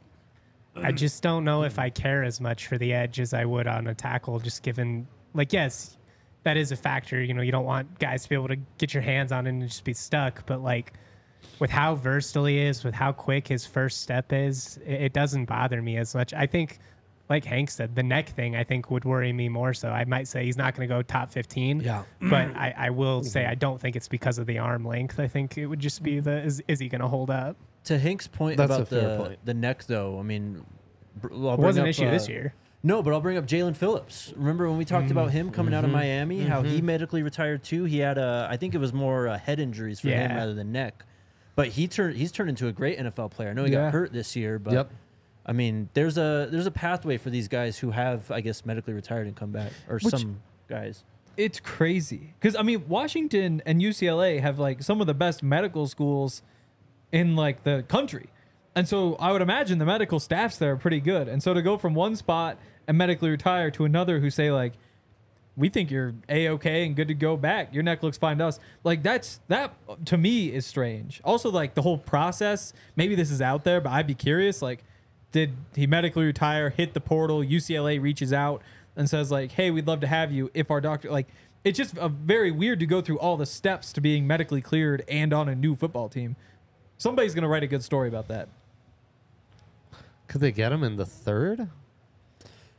I um, just don't know if mm-hmm. I care as much for the edge as I would on a tackle, just given like yes, that is a factor. You know, you don't want guys to be able to get your hands on it and just be stuck. But like with how versatile he is, with how quick his first step is, it, it doesn't bother me as much. I think like Hank said, the neck thing I think would worry me more. So I might say he's not going to go top 15. Yeah. But I, I will say mm-hmm. I don't think it's because of the arm length. I think it would just be mm-hmm. the is, is he going to hold up? To Hank's point That's a about fair the point. the neck, though, I mean, br- I'll It bring was an up, issue uh, this year. No, but I'll bring up Jalen Phillips. Remember when we talked about him coming out of Mm-hmm. Miami, how he medically retired too? He had a, I think it was more uh, head injuries for him Yeah. rather than neck. But he turned, he's turned into a great NFL player. I know he Yeah. got hurt this year, but Yep. I mean, there's a there's a pathway for these guys who have, I guess, medically retired and come back, or Which- some guys. It's crazy because I mean Washington and UCLA have like some of the best medical schools in like the country, and so I would imagine the medical staffs there are pretty good. And so to go from one spot and medically retire to another who say like, we think you're a okay and good to go back. Your neck looks fine to us. Like that's that to me is strange. Also like the whole process. Maybe this is out there, but I'd be curious. Like, did he medically retire? Hit the portal. UCLA reaches out and says like, "Hey, we'd love to have you." If our doctor like, it's just a very weird to go through all the steps to being medically cleared and on a new football team. Somebody's gonna write a good story about that. Could they get him in the third?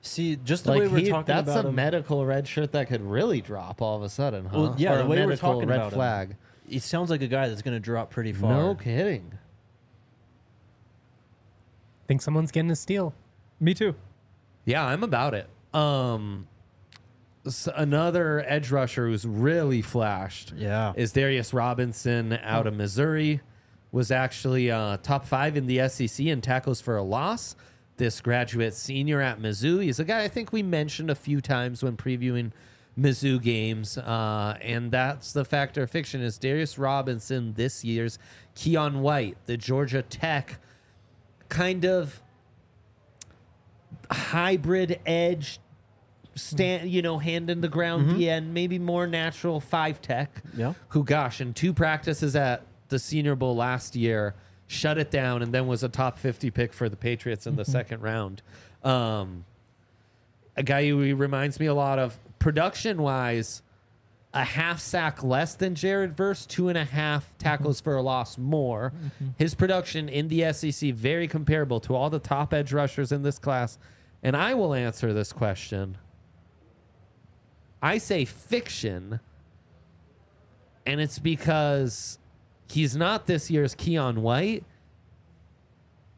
See, just the Like way we're he- talking that's about a him, medical red shirt that could really drop all of a sudden, huh? Well, yeah, Or the way we're talking red about him. flag. he sounds like a guy that's going to drop pretty far. No kidding. think someone's getting a steal. Me too. Yeah, I'm about it. Um, another edge rusher who's really flashed. Yeah. is Darius Robinson out of Missouri. Was actually uh, top five in the SEC in tackles for a loss. This graduate senior at Mizzou. He's a guy I think we mentioned a few times when previewing Mizzou games, uh, and that's the factor of fiction. Is Darius Robinson this year's Keion White, the Georgia Tech kind of hybrid edge stand you know hand in the ground DN maybe more natural five tech Yeah. who gosh in two practices at the senior bowl last year shut it down and then was a top 50 pick for the patriots in the mm-hmm. second round um a guy who reminds me a lot of production wise a half sack less than Jared Verse, two and a half tackles mm-hmm. for a loss more. Mm-hmm. His production in the SEC very comparable to all the top edge rushers in this class. And I will answer this question. I say fiction, and it's because he's not this year's Keion White.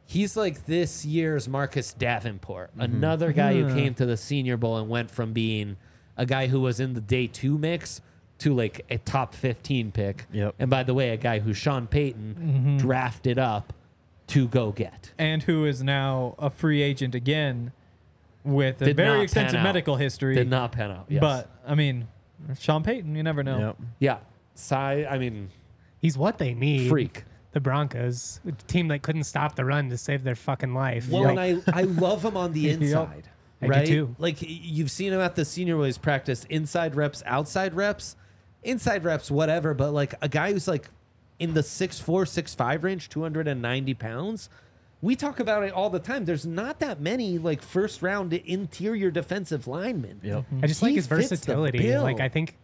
He's like this year's Marcus Davenport, mm-hmm. another guy who came to the Senior Bowl and went from being a guy who was in the day two mix to like a top 15 pick. Yep. And by the way, a guy who Sean Payton mm-hmm. drafted up to go get. and who is now a free agent again with a Did not very extensive medical history. Did not pan out. Yes. But I mean, Sean Payton, you never know. Yep. yeah, Cy, I mean, He's what they need. freak. The Broncos, a team that couldn't stop the run to save their fucking life. Well, Like, and I, I love him on the Yep. inside. I do too. Like you've seen him at the senior boys practice, inside reps, outside reps, inside reps, whatever. But like a guy who's like in the six four, six five range, 290 pounds. We talk about it all the time. There's not that many like first round interior defensive linemen. Yep. I just like his versatility. Like I think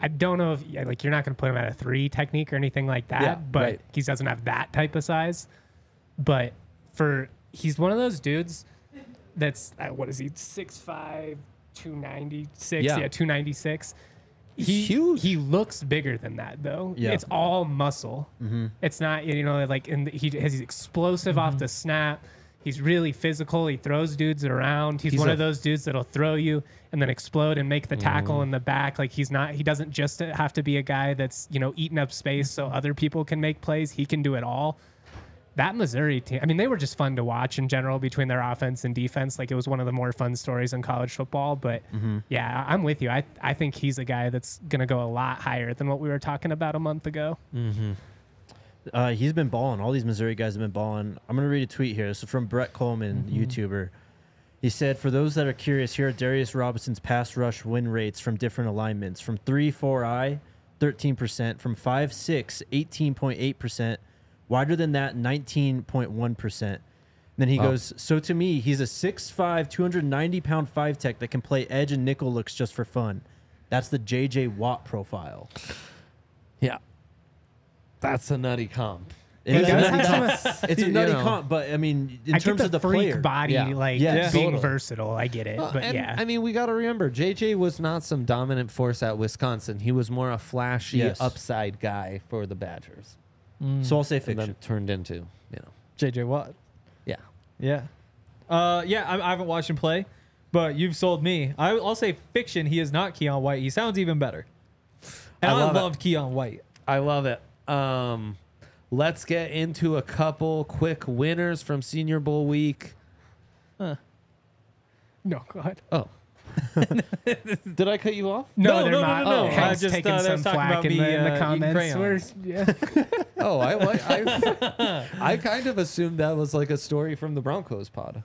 I don't know if like you're not going to put him at a three technique or anything like that, Yeah, but right. he doesn't have that type of size. But for he's one of those dudes that's uh, what is he six five two ninety six Yeah. yeah, two ninety six. He huge. he looks bigger than that though. Yeah. It's all muscle. It's not you know like in the, he has he's explosive off the snap. He's really physical. He throws dudes around. He's, He's one a- of those dudes that'll throw you and then explode and make the tackle mm-hmm. in the back. Like he's not. He doesn't just have to be a guy that's you know eating up space so other people can make plays. He can do it all. That Missouri team. I mean, they were just fun to watch in general between their offense and defense. Like it was one of the more fun stories in college football. But mm-hmm. yeah, I- I'm with you. I I think he's a guy that's gonna go a lot higher than what we were talking about a month ago. Mm-hmm. Uh, he's been balling. All these Missouri guys have been balling. I'm gonna read a tweet here. This is from Brett Kollmann, YouTuber. He said, "For those that are curious, here are Darius Robinson's pass rush win rates from different alignments: from three, four, I, 13 percent; from five, six, 18.8 percent; wider than that, 19.1 percent." Then he Wow. goes, "So to me, he's a 6'5", 290 pound five tech that can play edge and nickel looks just for fun. That's the J.J. Watt profile." Yeah. That's a nutty comp. It is a nutty have comp. It's a You nutty know. comp, but I mean, in I terms get of the, the freak player, body, Yeah. like Yeah, being totally. versatile. I get it, Well, but and, yeah, I mean, we got to remember, JJ was not some dominant force at Wisconsin. He was more a flashy Yes. upside guy for the Badgers, so I'll say and fiction. then turned into, you know, JJ Watt. yeah. Yeah. Uh, yeah, I, I haven't watched him play, but you've sold me. I, I'll say fiction. He is not Keion White. He sounds even better. And I I, love it. Keion White. I love it. Um, let's get into a couple quick winners from Senior Bowl week. no, God, Oh, did I cut you off? no, No, no, no, not. no, no. Oh, I Hank's just, taking uh, they some was talking flack about in me, the, in uh, the comments. We're- crayons. yeah. Oh, I, I, I kind of assumed that was like a story from the Broncos pod.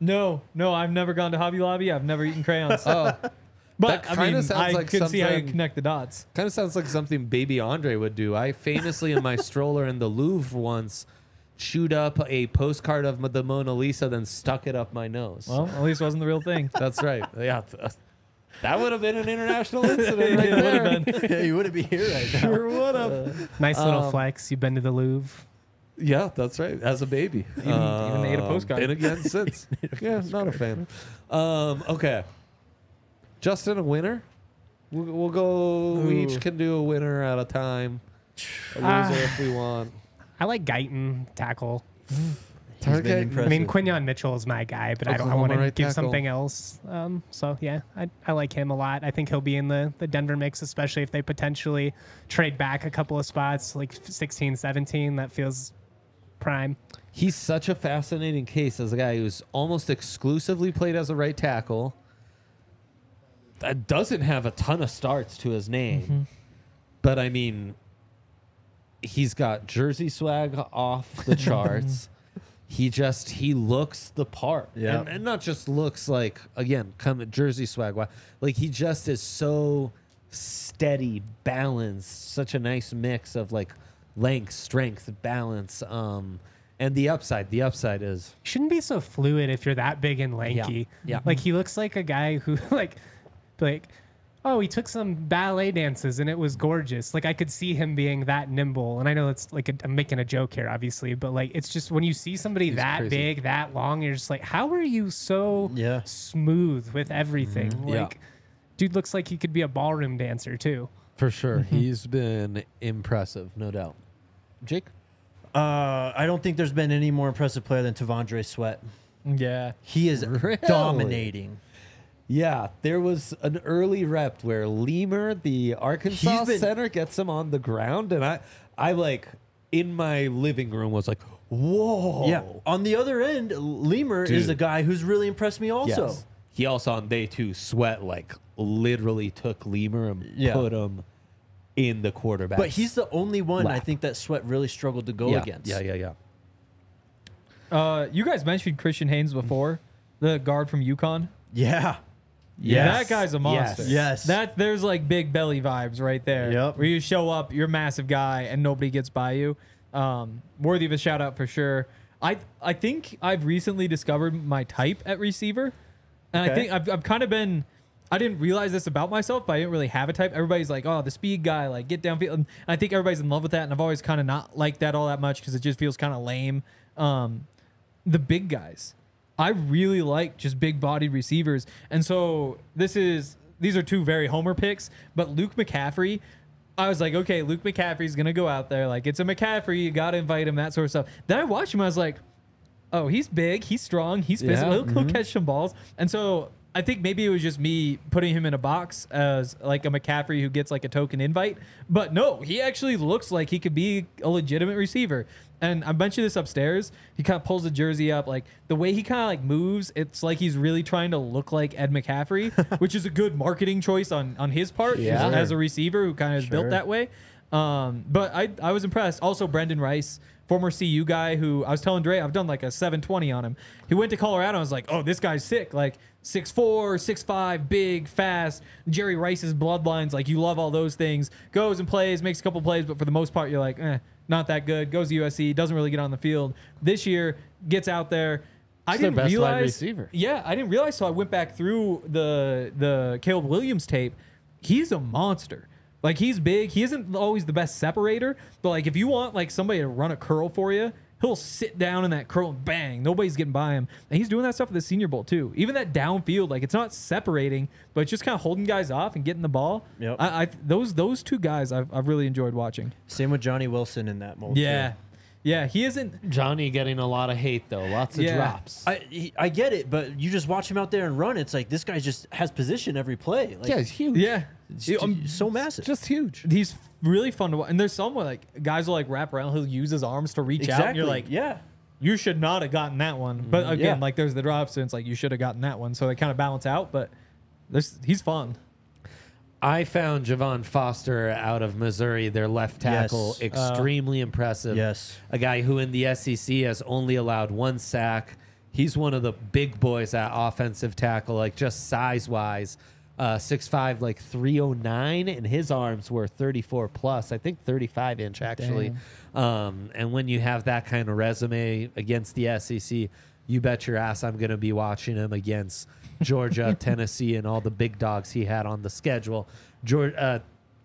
No, no, I've never gone to Hobby Lobby. I've never eaten crayons. Oh, but that I mean, sounds I like could see how you connect the dots. Kind of sounds like something Baby Andre would do. I famously, in my stroller in the Louvre once, chewed up a postcard of the Mona Lisa, then stuck it up my nose. Well, at least it wasn't the real thing. That's right. Yeah. That would have been an international incident right It there. yeah, you wouldn't be here right now. Sure would have. nice little Um, flex. You've been to the Louvre. Yeah, that's right. As a baby. Even- even ate a Um, postcard. Been again since. yeah, not a fan. Um, okay. Justin, a winner? We'll, we'll go. We each can do a winner at a time. A loser Ah. if we want. I like Guyton tackle. He's been Okay. impressive. I mean, Quinyon Mitchell is my guy, but I don't. I Oklahoma want to right give tackle. something else. Um, so yeah, I, I like him a lot. I think he'll be in the, the Denver mix, especially if they potentially trade back a couple of spots, like 16, 17. That feels prime. He's such a fascinating case as a guy who's almost exclusively played as a right tackle. That doesn't have a ton of starts to his name. But I mean, he's got jersey swag off the charts. he just he looks the part. Yeah. And, and not just looks like again, come jersey swag. Like he just is so steady, balanced, such a nice mix of like length, strength, balance. Um and the upside, the upside is Shouldn't be so fluid if you're that big and lanky. yeah. Like he looks like a guy who like like oh, he took some ballet dances and it was gorgeous. Like I could see him being that nimble. And I know it's like a, I'm making a joke here, obviously, but like it's just when you see somebody that crazy. big, that long, you're just like, how are you so Yeah. smooth with everything? Yeah. Like, dude looks like he could be a ballroom dancer too. for sure. He's been impressive, no doubt. Jake? Uh, I don't think there's been any more impressive player than T'Vondre Sweat. Yeah. He is Really? dominating. Yeah, there was an early rep where Limmer, the Arkansas been- center, gets him on the ground, and I, I like in my living room was like, whoa. Yeah. On the other end, Limmer is a guy who's really impressed me also. Yes. He also on day two sweat like literally took Limmer and Yeah. put him in the quarterback. But he's the only one I Lap. think that Sweat really struggled to go yeah, against. Yeah, yeah, yeah. Uh, you guys mentioned Christian Haynes before, the guard from UConn. Yeah. That guy's a monster. Yes. Yes. That there's like big belly vibes right there. Yep. Where you show up, you're a massive guy, and nobody gets by you. Um, worthy of a shout out for sure. I I think I've recently discovered my type at receiver, and I think I've, I've kind of been. I didn't realize this about myself, but I didn't really have a type. Everybody's like, "Oh, the speed guy, like get downfield." And I think everybody's in love with that, and I've always kind of not liked that all that much because it just feels kind of lame. Um, the big guys. I really like just big bodied receivers. And so this is these are two very homer picks, but Luke McCaffrey, I was like, okay, Luke McCaffrey's gonna go out there. Like it's a McCaffrey, you gotta invite him, that sort of stuff. Then I watched him, I was like, oh, he's big, he's strong, he's physical, Yeah. he'll, he'll mm-hmm. catch some balls. And so I think maybe it was just me putting him in a box as like a McCaffrey who gets like a token invite. But no, he actually looks like he could be a legitimate receiver. And I mentioned this upstairs. He kind of pulls the jersey up, like the way he kind of like moves. It's like he's really trying to look like Ed McCaffrey, which is a good marketing choice on on his part Yeah. as, as a receiver who kind of is built that way. Um, but I I was impressed. Also, Brendan Rice, former CU guy, who I was telling Dre I've done like a 720 on him. He went to Colorado. I was like, oh, this guy's sick. Like 6'4", 6'5", big, fast. Jerry Rice's bloodlines. Like you love all those things. Goes and plays, makes a couple plays, but for the most part, you're like, eh, not that good. Goes to USC, doesn't really get on the field. This year, gets out there. I didn't best wide realize. receiver. Yeah, I didn't realize. So I went back through the the Caleb Williams tape. He's a monster. Like he's big. He isn't always the best separator, but like if you want like somebody to run a curl for you, he'll sit down in that curl and bang. Nobody's getting by him. And he's doing that stuff at the Senior Bowl too. Even that downfield, like it's not separating, but it's just kind of holding guys off and getting the ball. Yep. I, I those those two guys I've, I've really enjoyed watching. Same with Johnny Wilson in that mold. Yeah, too. yeah. He isn't. Johnny getting a lot of hate though, lots of Yeah. drops. I he, I get it, but you just watch him out there and run. It's like this guy just has position every play. Like, yeah, he's huge. Yeah, it's ju- um, so massive. just huge. he's really fun to watch. And there's some where like guys will like wrap around. He'll use his arms to reach exactly. out, and you're like, yeah. you should not have gotten that one. But again, Yeah. like there's the drops, and it's like you should have gotten that one. So they kind of balance out. But there's he's fun. I found Javon Foster out of Missouri, their left tackle, Yes. extremely impressive. Yes. A guy who in the SEC has only allowed one sack. He's one of the big boys at offensive tackle, like just size wise. Uh, 6'5, like 309, and his arms were 34 plus, I think 35 inch actually. Um, and when you have that kind of resume against the SEC, you bet your ass I'm going to be watching him against Georgia, Tennessee, and all the big dogs he had on the schedule. Georgia, uh,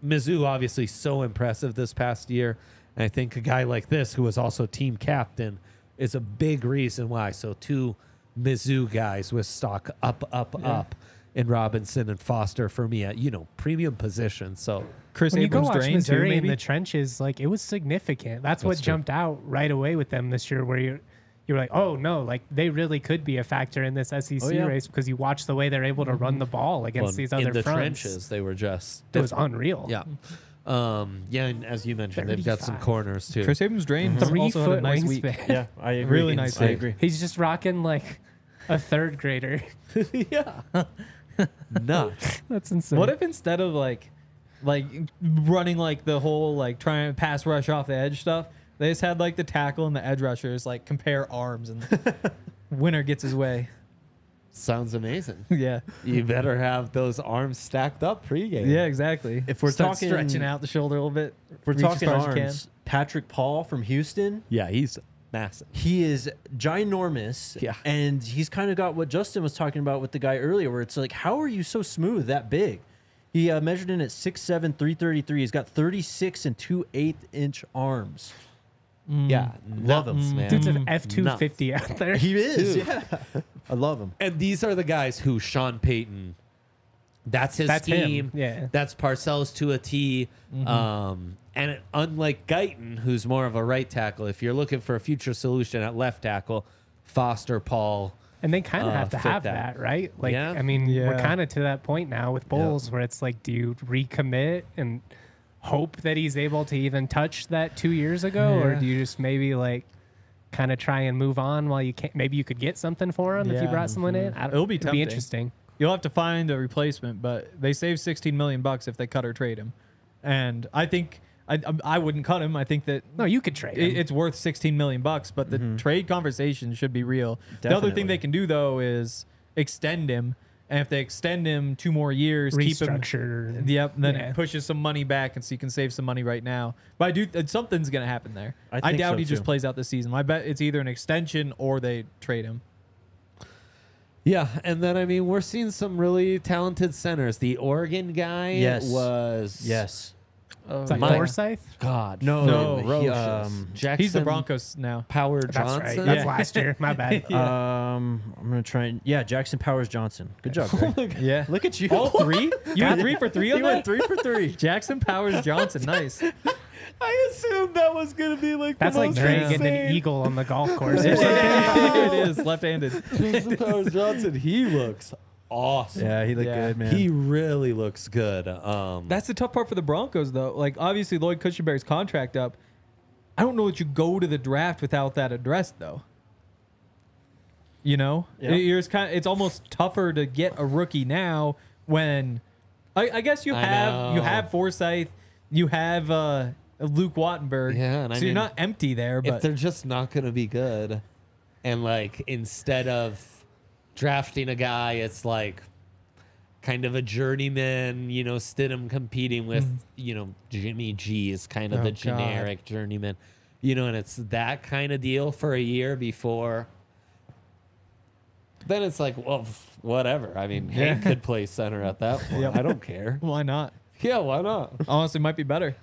Mizzou, obviously, so impressive this past year. And I think a guy like this, who was also team captain, is a big reason why. So, two Mizzou guys with stock up, up, up in Robinson and Foster for me at, you know, premium positions. So, Chris when you go watch Drain too, Missouri in the trenches, like it was significant. That's, what true. jumped out right away with them this year, where you you were like, oh no, like they really could be a factor in this SEC Oh, yeah. race because you watch the way they're able to run the ball against well, these in other the fronts. trenches, they were just. It was unreal. Yeah. Um, yeah, and as you mentioned, they've got some corners too. Chris Abrams Drain Three also had foot a nice week. wingspan. Yeah, I agree. Really nice I agree. He's just rocking like a third grader. yeah. Nuts. That's insane. What if instead of like, like running like the whole like trying to pass rush off the edge stuff, they just had like the tackle and the edge rushers like compare arms and winner gets his way. Sounds amazing. Yeah, You better have those arms stacked up pregame. yeah, exactly. If we're Start talking- stretching out the shoulder a little bit, If we're talking far as you can. arms, Patrick Paul from Houston, Yeah, he's massive. he is ginormous. Yeah. And he's kind of got what Justin was talking about with the guy earlier, where it's like, how are you so smooth that big? He uh, measured in at 6'7, 333. He's got 36 and 2 8 inch arms. Yeah, Love him. nuts, man. Dude's Mm. an F two fifty out there. He is, Dude. yeah. I love him. And these are the guys who Sean Payton That's his That's him, team. yeah. That's Parcells to a T. Mm-hmm. Um, and unlike Guyton, who's more of a right tackle, if you're looking for a future solution at left tackle, Foster, Paul. And they kind of uh, have to have that. that, right? Like, Yeah. I mean, we're kind of to that point now with Bolles where it's like, do you recommit and hope that he's able to even touch that two years ago, or do you just maybe like kind of try and move on while you can't? Maybe you could get something for him if you brought someone in. I don't, It'll be it'd tempting. interesting. You'll have to find a replacement, but they save 16 million bucks if they cut or trade him. And I think I I wouldn't cut him. I think that No, you could trade it, him. it's worth 16 million bucks, but the trade conversation should be real. The other thing they can do though is extend him, and if they extend him two more years, keep him. Restructure. Yep, then Yeah. it pushes some money back, and so you can save some money right now. But I do uh, something's gonna happen there. I I, doubt so, he just plays out the season. I bet it's either an extension or they trade him. Yeah, and then I mean we're seeing some really talented centers. The Oregon guy Yes. was Yes. It's like My- Forsyth. God No, No, he, ferocious. um, Jackson He's the Broncos now. Power That's Johnson. right. That's Yeah. last year. My bad. Um, I'm gonna try and yeah, Jackson Powers Johnson. Good job, Greg. Yeah. Look at you. All three? You went three for three on He that? went three for three. Jackson Powers Johnson. Nice. I assumed that was gonna be like That's the like most Drake getting an eagle on the golf course. it is left-handed. Jackson Powers Johnson. He looks awesome. Yeah, he looked Yeah. good, man. He really looks good. Um, That's the tough part for the Broncos, though. Like, obviously, Lloyd Cushenberry's contract up. I don't know that you go to the draft without that addressed, though. You know, Yeah. It- you're kind of, it's almost tougher to get a rookie now when I, I guess you I have you know. have Forsyth, you have uh, Luke Wattenberg. Yeah, and I so you're mean, not empty there, if but they're just not gonna be good, and like instead of drafting a guy, it's like kind of a journeyman. You know, Stidham competing with mm-hmm. you know Jimmy G is kind of Oh, the God. generic journeyman. You know, and it's that kind of deal for a year before. Then it's like, well, whatever. I mean, Hank could play center at that point. Yep. I don't care. why not? Yeah, why not? Honestly, might be better.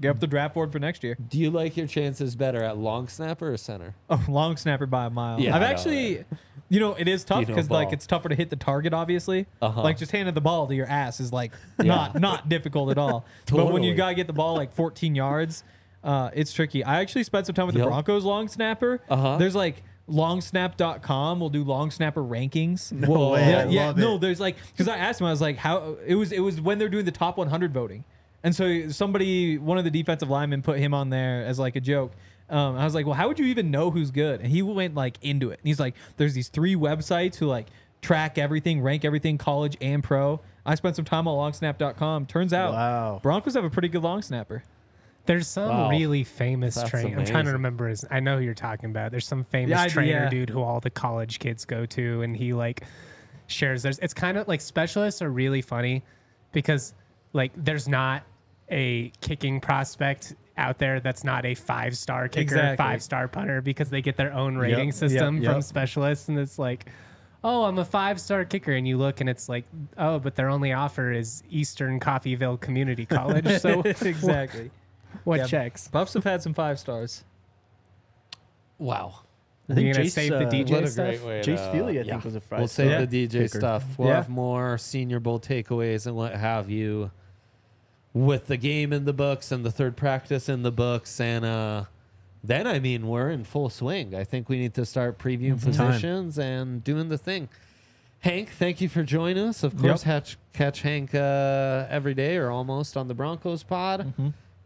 Get up the draft board for next year. Do you like your chances better at long snapper or center? Oh, long snapper by a mile. Yeah, I've I know, actually, you know, it is tough You know because like it's tougher to hit the target. Obviously, Uh-huh. like just handing the ball to your ass is like Yeah. not not difficult at all. But when you gotta get the ball like 14 yards, uh, it's tricky. I actually spent some time with Yep. the Broncos long snapper. Uh-huh. There's like longsnap.com will do long snapper rankings. No way, Yeah, I yeah. love No, it. there's like because I asked him, I was like, how it was it was when they're doing the top 100 voting, and so somebody, one of the defensive linemen, put him on there as like a joke. Um, I was like, well, how would you even know who's good? And he went like into it. And he's like, there's these three websites who like track everything, rank everything, college and pro. I spent some time on longsnap.com. Turns out, Wow. Broncos have a pretty good long snapper. There's some Wow. really famous That's trainer. I'm trying to remember his. I know who you're talking about. There's some famous Yeah, I- trainer yeah. dude who all the college kids go to, and he like shares. There's. It's kind of like specialists are really funny because like there's not a kicking prospect out there that's not a five star kicker, Exactly. five star punter because they get their own rating yep, system from yep. specialists, and it's like. Oh, I'm a five star kicker, and you look and it's like, oh, but their only offer is Eastern Coffeyville Community College. So exactly. what Yeah. checks? Buffs have had some five stars. Wow. I You think gonna Jace, save the uh, DJ What a stuff? great way Jace to- Feely, I yeah. think, was a five. We'll save Yeah. the DJ kicker. stuff. We'll Yeah. have more Senior Bowl takeaways and what have you with the game in the books and the third practice in the books. And uh, then, I mean, we're in full swing. I think we need to start previewing Time. positions and doing the thing. Hank, thank you for joining us. Of course, catch, catch Hank uh, every day or almost on the Broncos pod.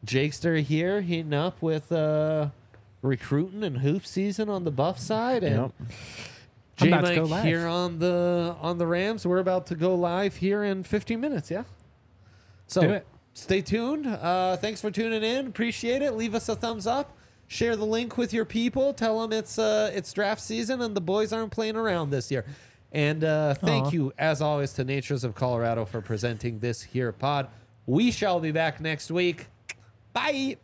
Jakester here heating up with uh, recruiting and hoop season on the buff side. And Yep. I'm J about to go Mike here on the on the Rams. We're about to go live here in 15 minutes. Yeah. So stay tuned. Uh, thanks for tuning in. Appreciate it. Leave us a thumbs up. Share the link with your people. Tell them it's uh, it's draft season and the boys aren't playing around this year. And uh, thank Aw. you, as always, to Natures of Colorado for presenting this here pod. We shall be back next week. Bye.